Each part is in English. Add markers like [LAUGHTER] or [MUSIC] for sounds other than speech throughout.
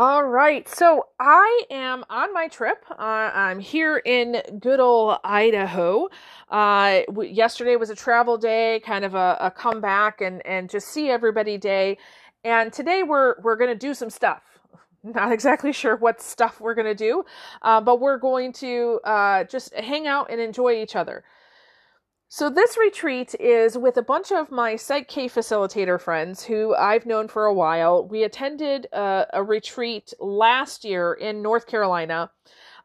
All right, so I am on my trip. Uh, I'm here in good old Idaho. Uh, w- yesterday was a travel day, kind of a, a comeback and and just see everybody day. And today we're we're gonna do some stuff. [LAUGHS] Not exactly sure what stuff we're gonna do, uh, but we're going to uh, just hang out and enjoy each other. So, this retreat is with a bunch of my Psych K facilitator friends who I've known for a while. We attended a, a retreat last year in North Carolina.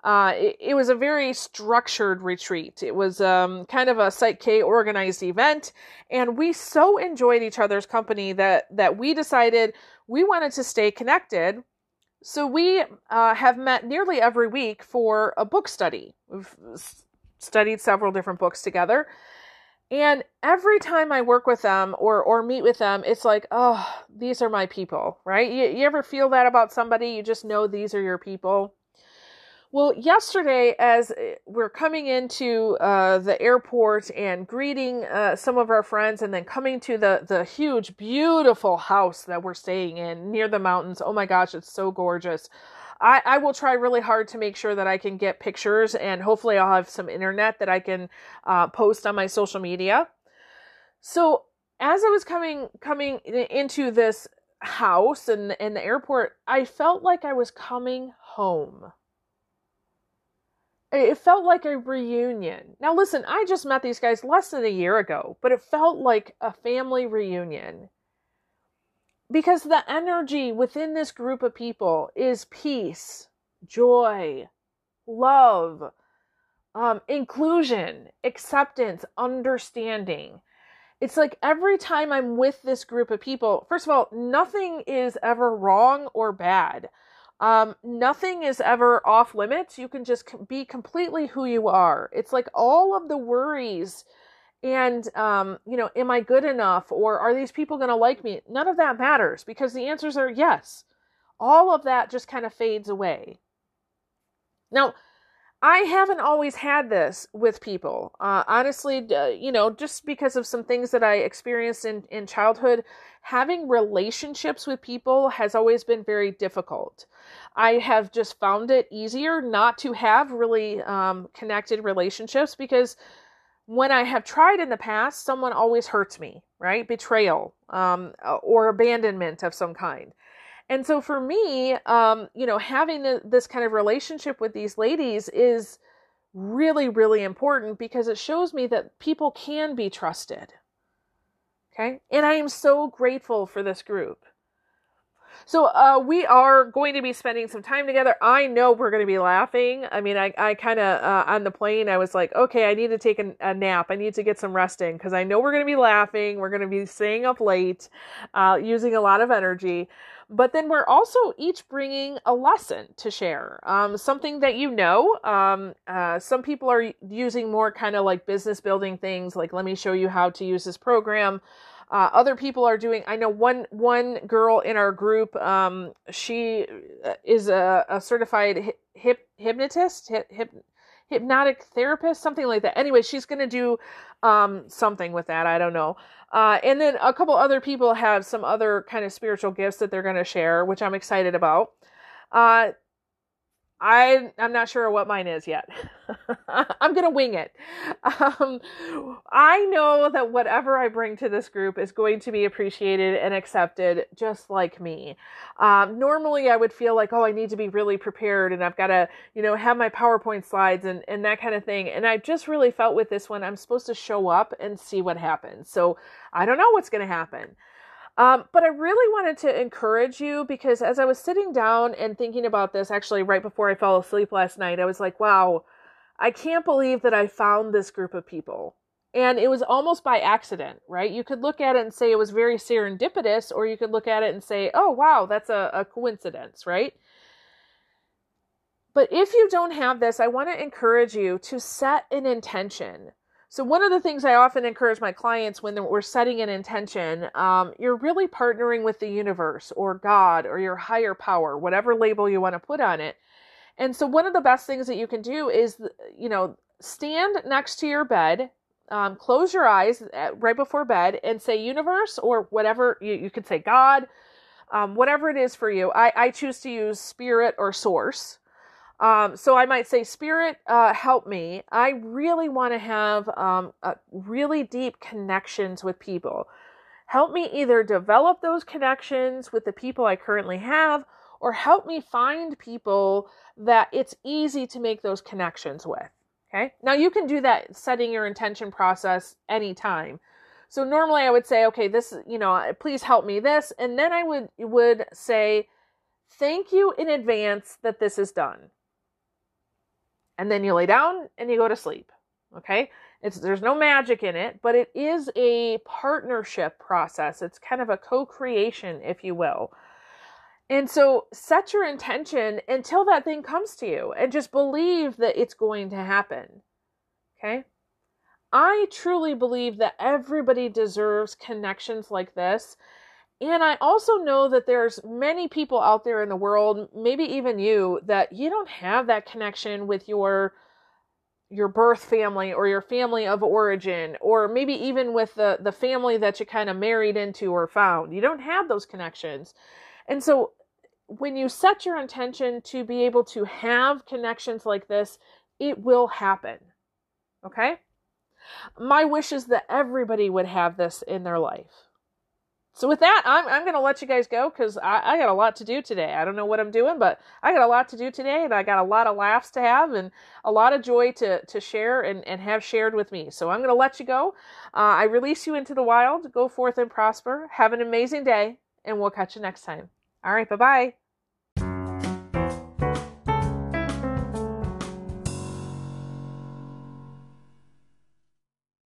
Uh, it, it, was a very structured retreat. It was um, kind of a Psych K organized event, and we so enjoyed each other's company that that we decided we wanted to stay connected. So we uh, have met nearly every week for a book study. We've studied several different books together and every time I work with them or or meet with them, it's like, oh, these are my people, right? You, you ever feel that about somebody? You just know these are your people. Well, yesterday, as uh, we're coming into uh, the airport and greeting uh, some of our friends, and then coming to the the huge, beautiful house that we're staying in near the mountains. Oh my gosh, it's so gorgeous. I, I will try really hard to make sure that I can get pictures and hopefully I'll have some internet that I can uh, post on my social media. So as I was coming coming into this house and, and the airport, I felt like I was coming home. It felt like a reunion. Now, listen, I just met these guys less than a year ago, but it felt like a family reunion because the energy within this group of people is peace, joy, love, um, inclusion, acceptance, understanding. It's like every time I'm with this group of people, first of all, nothing is ever wrong or bad. Um, nothing is ever off limits. You can just be completely who you are. It's like all of the worries and um, you know am i good enough or are these people going to like me? None of that matters because the answers are yes. All of that just kind of fades away. Now i haven't always had this with people. Uh, honestly uh, you know just because of some things that i experienced in, in childhood having relationships with people has always been very difficult. I have just found it easier not to have really um, connected relationships because when I have tried in the past, someone always hurts me, right? Betrayal um, or abandonment of some kind. And so for me, um, you know, having this kind of relationship with these ladies is really, really important because it shows me that people can be trusted. Okay. And I am so grateful for this group. So uh, we are going to be spending some time together. I know we're going to be laughing. I mean, I, I kind of uh, on the plane, I was like, okay, I need to take a, a nap. I need to get some rest in because I know we're going to be laughing. We're going to be staying up late, uh, using a lot of energy. But then we're also each bringing a lesson to share, um, something that you know. Um, uh, some people are using more kind of like business building things, like let me show you how to use this program. Uh, other people are doing. I know one one girl in our group. Um, she uh, is a, a certified hip hypnotist, hip, hypnotic therapist, something like that. Anyway, she's going to do um, something with that. I don't know. Uh, and then a couple other people have some other kind of spiritual gifts that they're going to share, which I'm excited about. Uh, I I'm not sure what mine is yet. [LAUGHS] I'm gonna wing it. Um, I know that whatever I bring to this group is going to be appreciated and accepted, just like me. Um, normally, I would feel like, oh, I need to be really prepared, and I've got to, you know, have my PowerPoint slides and and that kind of thing. And I just really felt with this one, I'm supposed to show up and see what happens. So I don't know what's gonna happen. Um, but I really wanted to encourage you because as I was sitting down and thinking about this, actually, right before I fell asleep last night, I was like, wow, I can't believe that I found this group of people. And it was almost by accident, right? You could look at it and say it was very serendipitous, or you could look at it and say, oh, wow, that's a, a coincidence, right? But if you don't have this, I want to encourage you to set an intention so, one of the things I often encourage my clients when we're setting an intention, um, you're really partnering with the universe or God or your higher power, whatever label you want to put on it. And so, one of the best things that you can do is, you know, stand next to your bed, um, close your eyes at, right before bed, and say, Universe, or whatever you, you could say, God, um, whatever it is for you. I, I choose to use spirit or source. Um, so I might say, Spirit, uh, help me. I really want to have um, really deep connections with people. Help me either develop those connections with the people I currently have, or help me find people that it's easy to make those connections with. Okay. Now you can do that setting your intention process anytime. So normally I would say, okay, this, you know, please help me this. And then I would, would say, thank you in advance that this is done. And then you lay down and you go to sleep. Okay. It's, there's no magic in it, but it is a partnership process. It's kind of a co-creation, if you will. And so set your intention until that thing comes to you and just believe that it's going to happen. Okay? I truly believe that everybody deserves connections like this. And I also know that there's many people out there in the world, maybe even you, that you don't have that connection with your your birth family or your family of origin or maybe even with the the family that you kind of married into or found. You don't have those connections. And so when you set your intention to be able to have connections like this it will happen. Okay? My wish is that everybody would have this in their life so with that, I'm I'm gonna let you guys go because I, I got a lot to do today. I don't know what I'm doing, but I got a lot to do today, and I got a lot of laughs to have and a lot of joy to to share and and have shared with me. So I'm gonna let you go. Uh, I release you into the wild. Go forth and prosper. Have an amazing day, and we'll catch you next time. All right, bye bye.